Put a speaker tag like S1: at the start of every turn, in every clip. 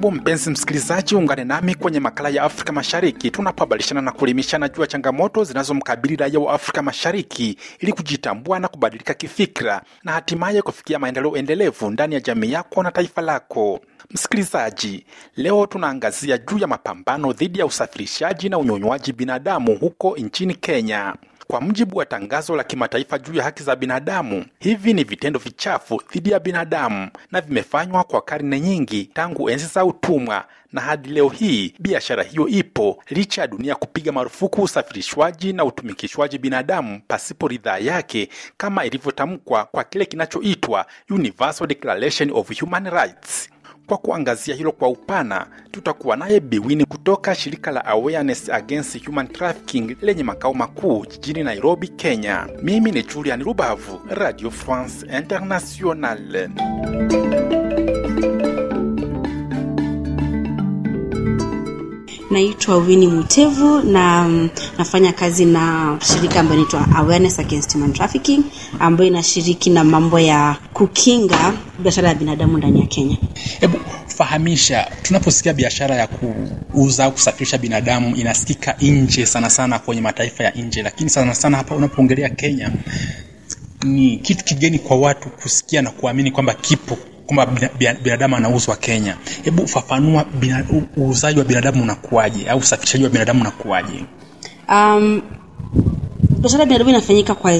S1: Karibu mpenzi msikilizaji, ungane nami kwenye makala ya Afrika Mashariki tunapobadilishana na kuelimishana juu ya changamoto zinazomkabili raia wa Afrika Mashariki ili kujitambua na kubadilika kifikra na hatimaye kufikia maendeleo endelevu ndani ya jamii yako na taifa lako. Msikilizaji, leo tunaangazia juu ya mapambano dhidi ya usafirishaji na unyonywaji binadamu huko nchini Kenya. Kwa mujibu wa tangazo la kimataifa juu ya haki za binadamu, hivi ni vitendo vichafu dhidi ya binadamu na vimefanywa kwa karne nyingi tangu enzi za utumwa, na hadi leo hii biashara hiyo ipo licha ya dunia kupiga marufuku usafirishwaji na utumikishwaji binadamu pasipo ridhaa yake, kama ilivyotamkwa kwa kile kinachoitwa Universal Declaration of Human Rights. Kwa kuangazia hilo kwa upana, tutakuwa naye Biwini kutoka shirika la Awareness Against Human Trafficking lenye makao makuu jijini Nairobi, Kenya. Mimi ni Julian Rubavu, Radio France Internationale.
S2: Naitwa Wini Mutevu na um, nafanya kazi na shirika ambayo inaitwa Awareness Against Human Trafficking ambayo inashiriki na mambo ya kukinga biashara ya binadamu ndani ya Kenya.
S3: Hebu fahamisha, tunaposikia biashara ya kuuza au kusafirisha binadamu inasikika nje sana sana kwenye mataifa ya nje, lakini sana sana hapa unapoongelea Kenya ni kitu kigeni kwa watu kusikia na kuamini kwamba kipo kwamba binadamu anauzwa Kenya. Hebu fafanua uuzaji wa binadamu unakuwaje, au usafirishaji wa binadamu unakuwaje?
S2: Um, biashara ya binadamu inafanyika kwa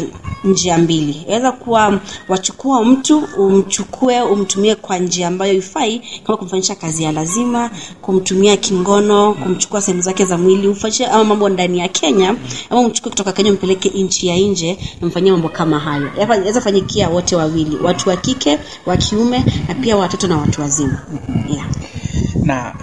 S2: njia mbili. Inaweza kuwa wachukua mtu umchukue umtumie kwa njia ambayo ifai, kama kumfanyisha kazi ya lazima, kumtumia kingono, kumchukua sehemu zake za mwili, ufanyishe ama mambo ndani ya Kenya, ama umchukue kutoka Kenya umpeleke nchi ya nje, umfanyie mambo kama hayo. Inaweza fanyikia wote wawili, watu wa kike, wa kiume, na pia watoto na watu wazima. Yeah.
S3: Na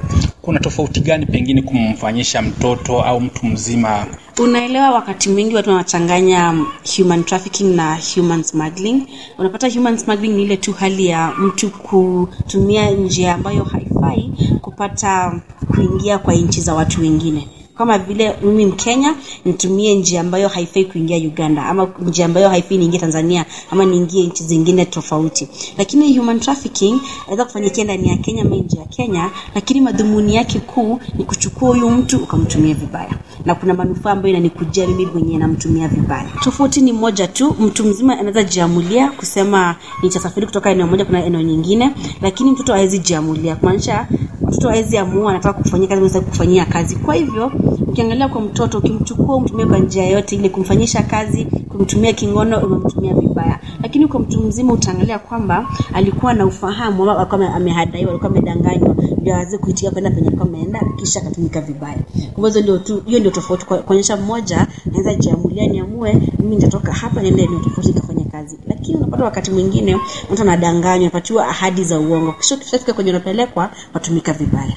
S3: kuna tofauti gani pengine kumfanyisha mtoto au mtu mzima?
S2: Unaelewa, wakati mwingi watu wanachanganya human trafficking na human smuggling. Unapata human smuggling ni ile tu hali ya mtu kutumia njia ambayo haifai kupata kuingia kwa nchi za watu wengine kama vile mimi Mkenya nitumie njia ambayo haifai kuingia Uganda, ama njia ambayo haifai niingie Tanzania, ama niingie nchi zingine tofauti. Lakini human trafficking inaweza kufanyikia ndani ya Kenya ama nje ya Kenya, lakini madhumuni yake kuu ni kuchukua huyu mtu ukamtumia vibaya, na kuna manufaa ambayo inanikujia mimi mwenyewe namtumia vibaya. Tofauti ni moja tu, mtu mzima anaweza jiamulia kusema nitasafiri kutoka eneo moja kuna eneo nyingine, lakini mtoto hawezi jiamulia, kumaanisha mtoto hawezi amua anataka kufanyia kazi, anaweza kufanyia kazi. Kwa hivyo ukiangalia kwa mtoto, ukimchukua umtumie kwa njia yote ile, kumfanyisha kazi, kumtumia kingono, umemtumia vibaya. Lakini kwa mtu mzima utaangalia kwamba alikuwa na ufahamu, alikuwa amehadaiwa, alikuwa amedanganywa, ndio aweze kuitika kwenda penye alikuwa ameenda, kisha akatumika vibaya. Kwa hivyo hiyo ndio tofauti. Kuonyesha mmoja anaweza jiamulia, niamue mimi nitatoka hapa niende eneo tofauti nikafanya kazi, lakini unapata wakati mwingine mtu anadanganywa, anapatiwa ahadi za uongo, kisha kwenye unapelekwa, watumika vibaya.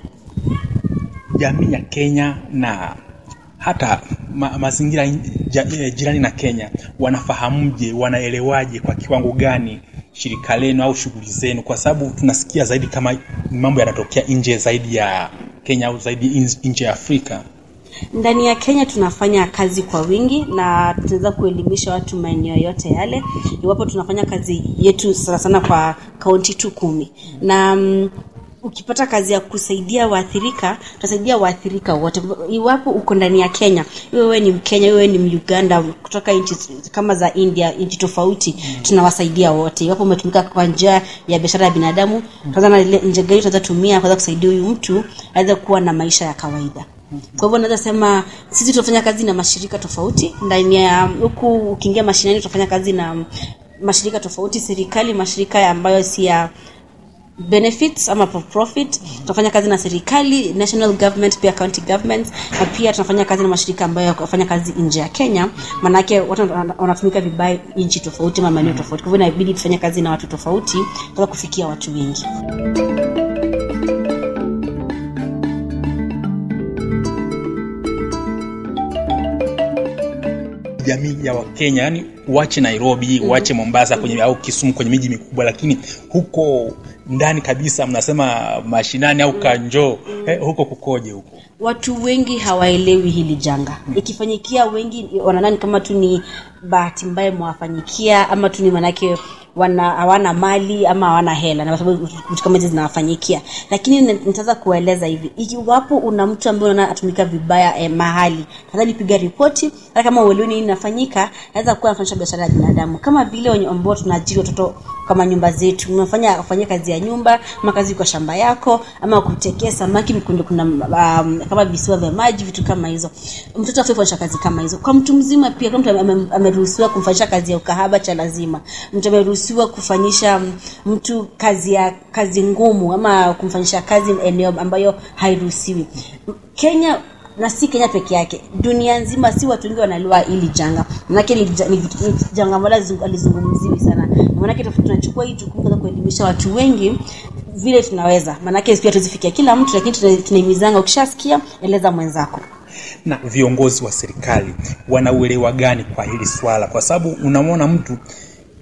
S3: Jamii ya Kenya na hata ma, mazingira ja, jirani na Kenya wanafahamuje, wanaelewaje kwa kiwango gani shirika lenu au shughuli zenu? Kwa sababu tunasikia zaidi kama mambo yanatokea nje zaidi ya Kenya au zaidi nje ya Afrika.
S2: Ndani ya Kenya tunafanya kazi kwa wingi na tunaweza kuelimisha watu maeneo yote yale, iwapo tunafanya kazi yetu sana sana kwa kaunti tu kumi. Na um, ukipata kazi ya kusaidia waathirika tutasaidia waathirika wote. Iwapo uko ndani ya kenya wewe ni mkenya wewe ni muganda kutoka nchi kama za india nchi tofauti tunawasaidia wote. Iwapo umetumika kwa njia ya biashara ya binadamu tazama ile njia gani tunaweza tumia kuweza kusaidia huyu mtu aweze kuwa na maisha ya kawaida kwa hivyo naweza sema sisi tunafanya kazi na mashirika tofauti. Ndani ya huku ukiingia mashinani tunafanya kazi na mashirika tofauti serikali mashirika ambayo si ya benefits ama profit. Tunafanya kazi na serikali national government pia county government na pia tunafanya kazi na mashirika ambayo yanafanya kazi nje ya kenya. Maanake watu wanatumika vibaya nchi tofauti ama maeneo tofauti. Kwa hivyo inabidi tufanye kazi na watu tofauti kwa kufikia watu wengi
S3: jamii ya wakenya yani uache nairobi uache mombasa kwenye au kisumu kwenye miji mikubwa lakini huko ndani kabisa mnasema mashinani au kanjoo eh, huko kukoje huko?
S2: Watu wengi hawaelewi hili janga. Ikifanyikia wengi wananani kama tu ni bahati mbaya mwafanyikia ama tu ni manake wana hawana mali ama hawana hela na kwa sababu vitu kama hizi zinawafanyikia. Lakini ni- nitaweza kueleza hivi. Ikiwapo una mtu ambaye unaona atumika vibaya eh, mahali tafadhali piga ripoti hata kama uelewi nini inafanyika naweza kuwa anafanyisha biashara ya binadamu. Kama vile ambao tunaajiri watoto kama nyumba zetu. Unafanya afanyia kazi ya nyumba ama kazi kwa shamba yako ama kutekea samaki mkundu kuna um, kama visiwa vya maji vitu kama hizo. Mtoto afai kufanyisha kazi kama hizo. Kwa mtu mzima pia kama mtu ame- ameruhusiwa kumfanyisha kazi ya ukahaba cha lazima. Mtu ameruhusiwa kufanyisha mm, mtu kazi ya kazi ngumu ama kumfanyisha kazi eneo ambayo hairuhusiwi. Kenya na si kenya peke yake dunia nzima si watu wengi wanaliwa hili janga. Manake ni janga ambalo alizungumziwi sana Na manake tunachukua hii jukumu kwanza kuelimisha watu wengi vile tunaweza. Maanake pia tuzifikia kila mtu lakini tunaimizanga. Ukishasikia eleza mwenzako.
S3: Na viongozi wa serikali wanauelewa gani kwa hili swala? Kwa sababu unamwona mtu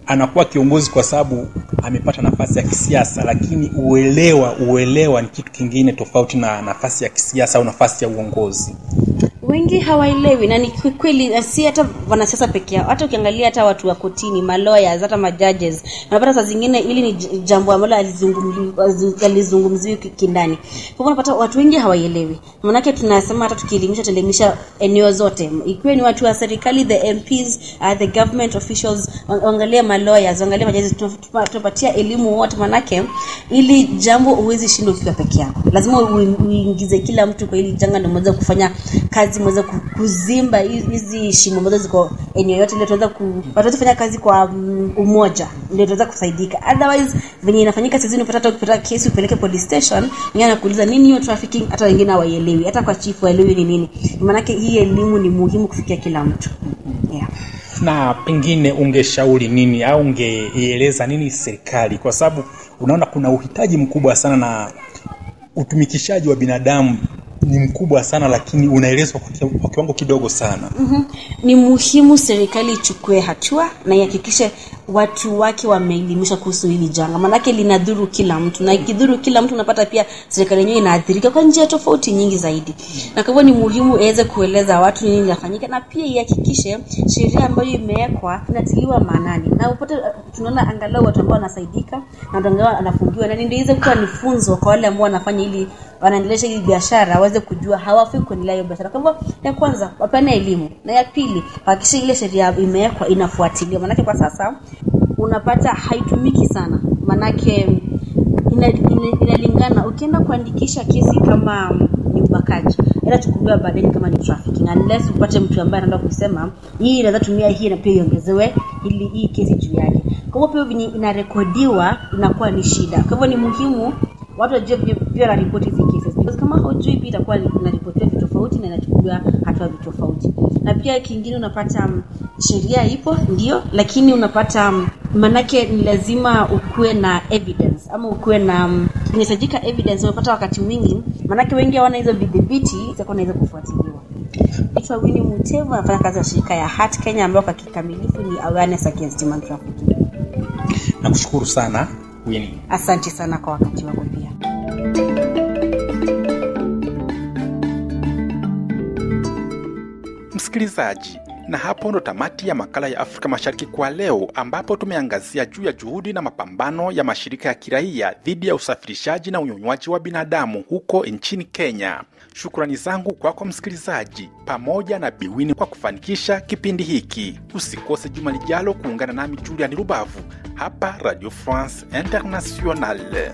S3: anakuwa kiongozi kwa sababu amepata nafasi ya kisiasa lakini uelewa uelewa ni kitu kingine tofauti na nafasi ya kisiasa au nafasi ya uongozi
S2: wengi hawaelewi na ni kwe- kweli na si hata wanasiasa peke yao. Hata ukiangalia hata watu wa kotini malawyers hata majudges unapata saa zingine ili ni jambo ambalo alizungumziwi kindani. Kwa unapata watu wengi hawaelewi. Maanake tunasema hata tukielimisha tuelimisha eneo zote. Ikiwa ni watu wa serikali the mps uh, the government officials waangalie malawyers waangalie majudges tunapatia elimu wote. Maanake ili jambo huwezi shindwa ukiwa peke yako. Lazima uingize kila mtu kwa hili janga ndio kufanya kazi mweze ku- kuzimba hizi shimo ambazo ziko eneo yote ndio tunaweza ku watu kufanya kazi kwa mm, umoja ndio tunaweza kusaidika. Otherwise venye inafanyika unapata hata ukipata kesi upeleke police station wengine anakuuliza nini hiyo trafficking? Hata wengine hawaielewi hata kwa chief waelewi ni nini. Maanake hii elimu ni muhimu kufikia kila mtu. Yeah.
S3: na pengine ungeshauri nini au ungeieleza nini serikali? Kwa sababu unaona kuna uhitaji mkubwa sana na utumikishaji wa binadamu ni mkubwa sana lakini unaelezwa kwa kiwango kidogo sana
S2: mm-hmm. ni muhimu serikali ichukue hatua na ihakikishe watu wake wameelimisha kuhusu hili janga. Maanake linadhuru kila mtu. Na ikidhuru kila mtu unapata pia serikali yenyewe inaathirika kwa njia tofauti nyingi zaidi. Na kwa hivyo ni muhimu iweze kueleza watu nini inafanyika na pia ihakikishe sheria ambayo imewekwa inatiliwa maanani. Na upate tunaona angalau watu ambao wanasaidika na watu ambao wanafungiwa na ndio iweze kuwa ni funzo kwa wale ambao wanafanya ili wanaendelesha hii biashara waweze kujua hawafai kuendelea hiyo biashara. Kwa hivyo ya kwanza wapane elimu. Na ya pili hakikisha ile sheria imewekwa inafuatiliwa maanake kwa sasa unapata haitumiki sana. Ina, inalingana. Ukienda kuandikisha kesi kama ni ubakaji inachukuliwa baadaye kama ni trafficking. Unless upate mtu ambaye anaenda kusema hii inaweza tumia hii na pia iongezewe ili hii kesi juu yake. Kwa hivyo pia inarekodiwa inakuwa ni shida. Kwa hivyo ni muhimu watu wajue pia wanaripoti hizi cases because kama hujui pia itakuwa inaripotiwa vitu tofauti na inachukuliwa hatua vitu tofauti. Na pia kingine unapata mm, sheria ipo ndio lakini unapata mm, manake ni lazima ukuwe na evidence ama ukuwe na mm, inahitajika evidence umepata wakati mwingi manake wengi hawana hizo vidhibiti itakuwa naweza kufuatiliwa. Naitwa wini Mutevu anafanya kazi ya shirika ya hat Kenya ambayo kwa kikamilifu ni awareness against human trafficking.
S3: Nakushukuru sana wini
S2: asante sana kwa wakati wako pia.
S1: Msikilizaji, na hapo ndo tamati ya makala ya Afrika Mashariki kwa leo, ambapo tumeangazia juu ya juhudi na mapambano ya mashirika ya kiraia dhidi ya usafirishaji na unyonywaji wa binadamu huko nchini Kenya. Shukrani zangu kwako msikilizaji, pamoja na Biwini kwa kufanikisha kipindi hiki. Usikose juma lijalo kuungana nami Julian Rubavu hapa Radio France Internationale.